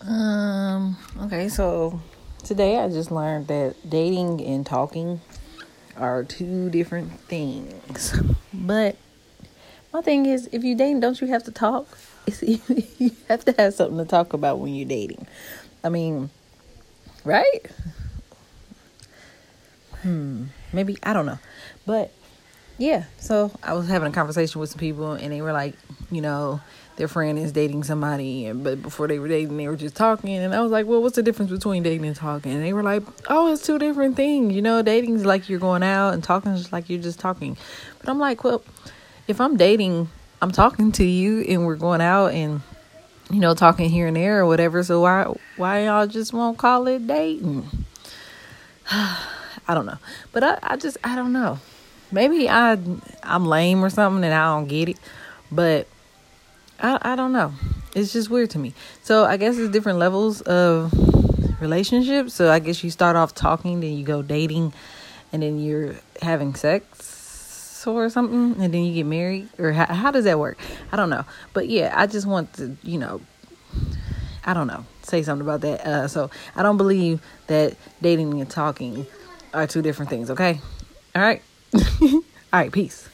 Um, okay, so today I just learned that dating and talking are two different things. But my thing is, if you're dating, don't you have to talk? You have to have something to talk about when you're dating. I mean, right? Hmm, maybe, I don't know. But yeah, so I was having a conversation with some people, and they were like, you know, their friend is dating somebody, and but before they were dating, they were just talking, and I was like, well, what's the difference between dating and talking? And they were like, oh, it's two different things. You know, dating is like you're going out, and talking is like you're just talking. But I'm like, well, if I'm dating, I'm talking to you, and we're going out, and you know, talking here and there or whatever. So why why y'all just won't call it dating? I don't know, but I I just I don't know. Maybe I I'm lame or something, and I don't get it, but I I don't know. It's just weird to me. So I guess it's different levels of relationships. So I guess you start off talking, then you go dating, and then you're having sex or something, and then you get married. Or how, how does that work? I don't know. But yeah, I just want to, you know, I don't know, say something about that. Uh, so I don't believe that dating and talking are two different things. Okay, all right, all right, peace.